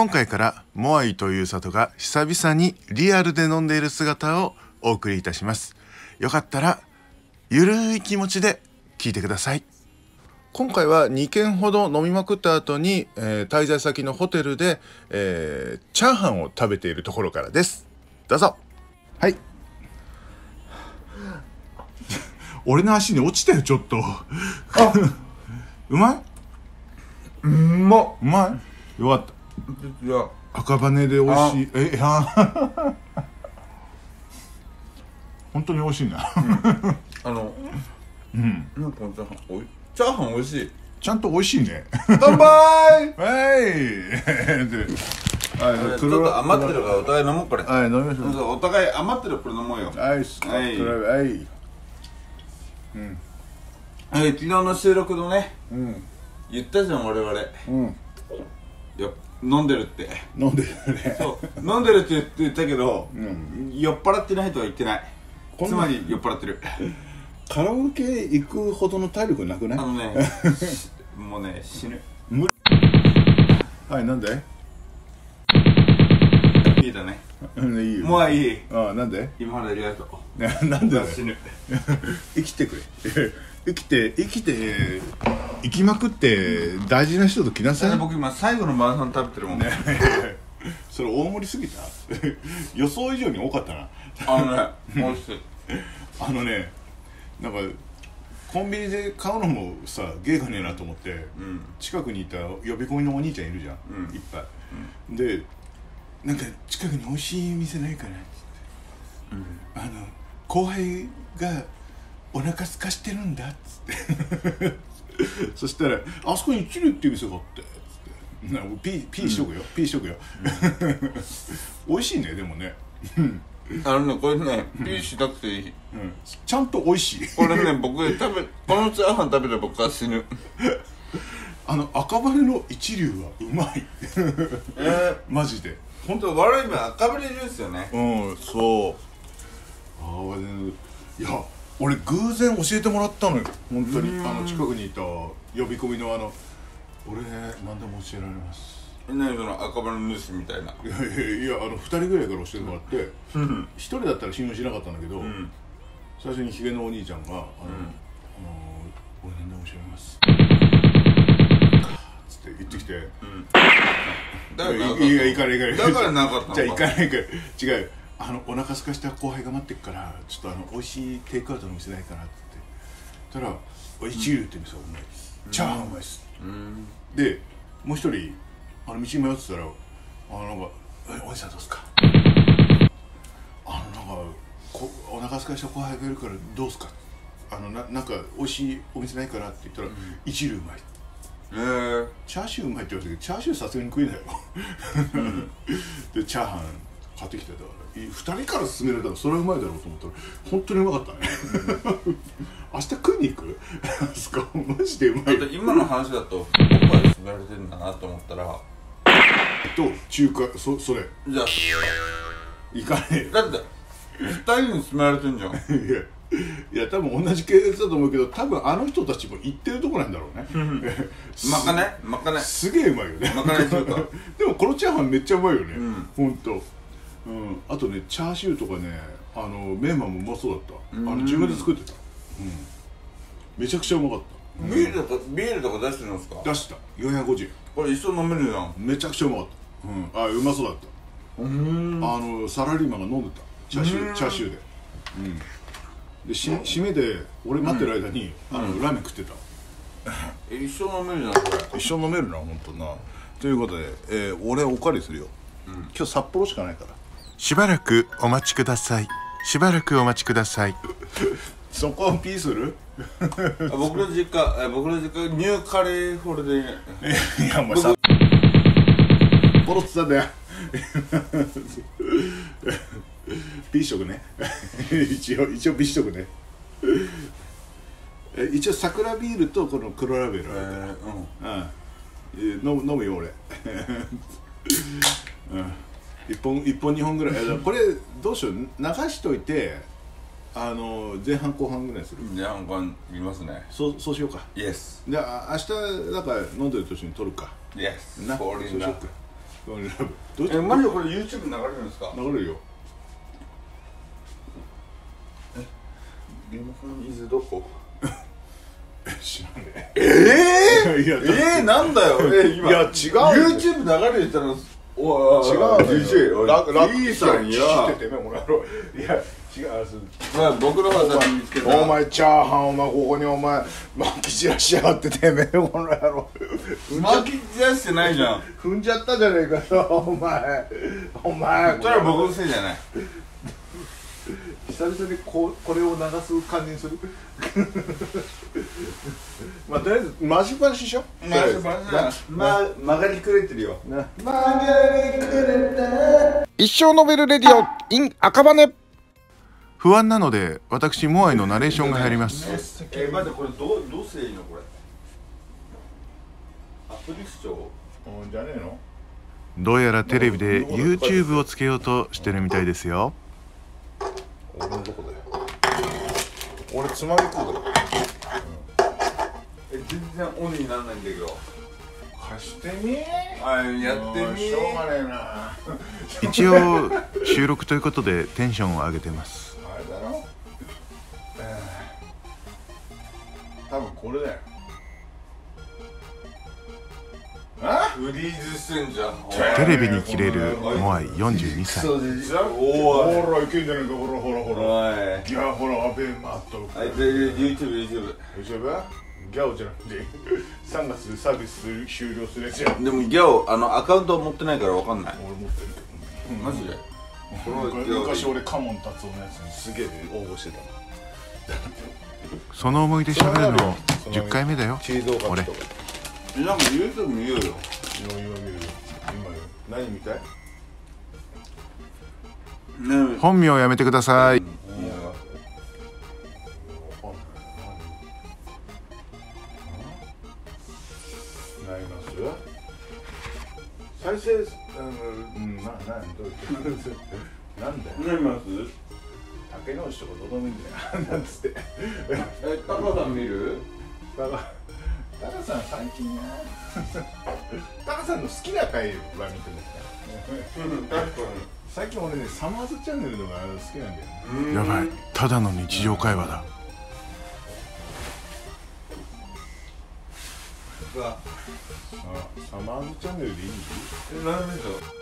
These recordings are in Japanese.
今回からモアイという里が久々にリアルで飲んでいる姿をお送りいたします。よかったらゆるい気持ちで聞いてください。今回は2軒ほど飲みまくった後に、えー滞在先のホテルで、えーチャーハンを食べているところからです。どうぞ。はい。俺の足に落ちたよちょっと。あ。うまい？うまっうまい。よかった赤羽で美味しい。えいや。本当に美味しいな。あの うん。なんチャーハンおいチャーハン美味しい。ちゃんと美味しいね。乾杯。はい。ではいちょっと余ってるからお互い飲もうこれ。はい飲みましょう。お互い余ってるこれ飲もうよ。はい。すはい。黒いはいえー昨日の収録のねうん。言ったじゃん我々。うん。よ飲んでるって。飲んでるね。そう。飲んでるって言ったけど、ん。酔っ払ってないとは言ってない。つまり酔っ払ってる。カラオケ行くほどの体力なくない？あのねし もうね死ぬ。はいなんで？いいだね。うんいいよ。もういい。ああなんで？今までありがとう。な なんで死ぬ。生きてくれ。生きて生きて生きまくって大事な人と来なさい。僕今最後の晩飯食べてるもん、それ大盛りすぎた？予想以上に多かったな。あのね美味しい。あのねなんかコンビニで買うのもさ芸がねえなと思って、うん。近くにいた呼び込みのお兄ちゃんいるじゃん、うん。いっぱい、でなんか近くに美味しい店ないかなって。言って、あの後輩がお腹空かしてるんだっつって そしたら「あそこに一流っていう店があって」つってなピーピーしとくよ、ピーしとくよ、美味しいねでもね、あのねこれねピーしなくていい。うん、ちゃんと美味しい。これね僕食べこのチャーハン食べたら僕は死ぬ。あの赤羽の一流はうまい。えー、マジで。本当悪い面赤羽ジュースよね。うんそう。いや俺偶然教えてもらったのよ。本当に。あの近くにいた呼び込みのあの俺何でも教えられます。何その赤羽の主みたいな。いやいやいやあの2人ぐらいから教えてもらってうん。1人だったら信用しなかったんだけど、うん。最初にヒゲのお兄ちゃんが「あの、あの俺何でも教えます」つって言ってきて、だからなかったいや行かない行かないだからなかったのじゃあ行かないから違うあのお腹空かした後輩が待ってっからちょっとあの美味しいテイクアウトの店ないかなって言ってたら「一流って店はうまいですチャーハンうまいです」うん。でもう一人あの道に迷ってたらあのなんか「えおじさんどうですか?」あのなんかこお腹空かした後輩がいるからどうすか?あのななんか美味しいお店ないかなって言ったら「一流うまい」え。ー、チャーシューうまいって言われたけどチャーシューさすがに食えないよ。でチャーハン買ってきてたからい2人から勧められたらそれはうまいだろうと思ったら本当にうまかったね。明日食いに行く？あ そこマジでうまいだって今の話だとおっぱいで滑られてんだなと思ったらと中華そそれ。じゃあ行かねだって二人に勧められてんじゃん。え いやいや多分同じ系列だと思うけど多分あの人たちも行ってるとこなんだろうね。まかねまかねすげえうまいよね。まかない中華。でもこのチャーハンめっちゃうまいよね、ん。ほんと、うん、あとねチャーシューとかねあのメンマもうまそうだった。あのうん自分で作ってた、うん、めちゃくちゃうまかっビールとかビールとか出してるんですか？た出した。450円。これ一緒に飲めるじゃんめちゃくちゃうまかった、うん、あうまそうだった。うん。あのサラリーマンが飲んでた。チャーシュうん。ーチャーシューで。うん。でし締めで俺待ってる間に、あのラーメン食ってた。一緒に飲めるじゃんこれ。一緒に飲めるな本当な。ということで、えー俺おかわりするよ、今日札幌しかないからしばらくお待ちください。しばらくお待ちください。そこはピーする？あ僕の実家え僕の実家ニューカレーフォルでいやお前さポロッツさんだよピーしとくね。一応一応ピーしとくね。え一応桜ビールとこの黒ラベルえあるから、ー、うん。うん。飲むよ俺。うん一本一本二本ぐらい。これどうしよう？流しといてあの前半後半ぐらいする？じゃあこれいますね。そうそうしようか。イエスじゃあ明日だから飲んでる途中に撮るか。イエスな？フォーリンだそうしようか。どっちえマジでこれ YouTube 流れるんですか？流れるよ。リモコンどこ？知らんねえ。えいやえー、なんだよ。え今いや違う YouTube 流れてたらお違うのよ。DJ 楽楽 T さんや。聞いててね俺あのいや違う。まあ僕の方が見つけたお前チャーハンお前ここにお前巻き散らしやがっててめえこの野郎。巻き散らしてないじゃん。踏んじゃったじゃねえかよお前。お前。それは僕のせいじゃない。久々にここれを流す感じにするまあとりあえず回しっぱなしでしょ？まあま曲がりくれてるよ。一生ノベルレディオ in 赤羽。不安なので私モアイのナレーションが入ります。え待ってこれどうどうすればいいのこれ？アプリ視聴じゃねえの？どうやらテレビで YouTube をつけようとしてるみたいですよ。俺のどこだよ。俺つまみ食うだろえ全然オンにならないんだけど。貸してみあやってみしょうがねえな。一応収録ということでテンションを上げてます。あれだろ？多分これだよ。あ？フリーズしてんじゃん。テレビに切れるモアイ42歳。そうでおいほらいけんじゃねえかほらほらほらおい。いやほらアベマとあいつ YouTube ギャオじゃなくて 3月でサービス終了するやつやでもギャオあのアカウント持ってないからわかんない。俺持ってるけどマジで？昔昔俺カモン達夫のやつにす。げえ応募してた。その思い出喋るの10回目だよチーズおか俺。なんか YouTube 見ようよ。今今見るよ。今よ。何見たい？ね本名やめてください。な再生あのうんななんどういうなんだよ何見ます竹の内と？かどうでもいいんだよ。なんつってえタカさん見る？タカタカさん最近なタカさんの好きな回は見てる確か最近俺ねサマーズチャンネルのが好きなんだよね。にやばい。ただの日常会話だ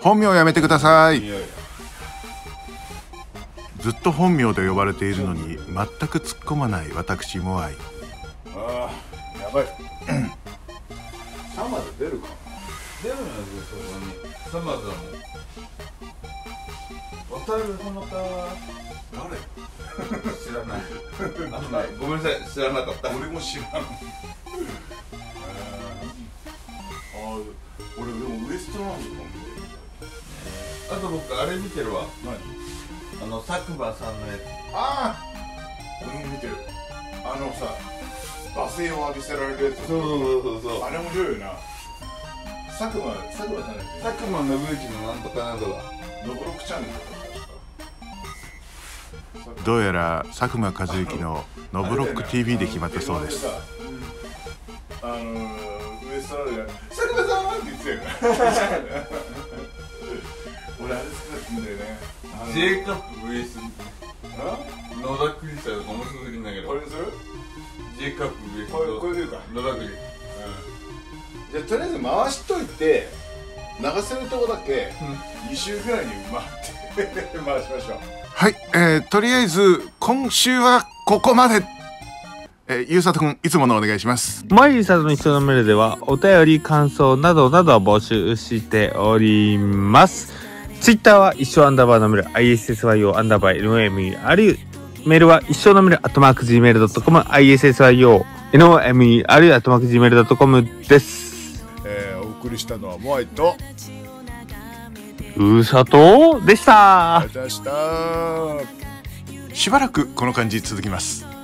本名やめてください。いやいや。ずっと本名で呼ばれているのに全く突っ込まない私モアイああやばい。サマーズ出るか？出るんですよそこに。サマーズだもん渡辺その他誰？知らない。あんまり。ごめんなさい。知らなかった。俺も知らん。あトランドなんであと僕あれ見てるわ。何あの佐久間さんのやああ。俺も見てる。あのさ罵声を浴びせられるやつ。つそうそうそうそう。あれ面白いよな。佐久間佐久間さんだっけ？佐久間信之のなんとかなんとか。ノブロックチャンネルどうやら佐久間一行の「ノブロック TV」で決まったそうです。あのウエストランドが「佐久間さん!」って言ってたよ。ね俺あれ好きだったんだよね。J カップ VS あ野田クリスタルが面白すぎんだけど。これにする？J カップ VS これこれでいいか。野田クリじゃあとりあえず回しといて流せるとこだけ2週ぐらいに回って 回しましょう。はい、えー、とりあえず今週はここまでえー、ゆうさとくんいつものお願いします。マイリサの人のメールではお便り感想などなどを募集しております。ツイッターは一生アンダーバーのメール ISSYO アンダーバー NOME あるいはメールは一生のメールアットマーク Gmail.com ISSYO NOME あるいはアットマーク Gmail.com です。えー、お送りしたのはモアイとうさとでした。ありがとうございました。しばらくこの感じ続きます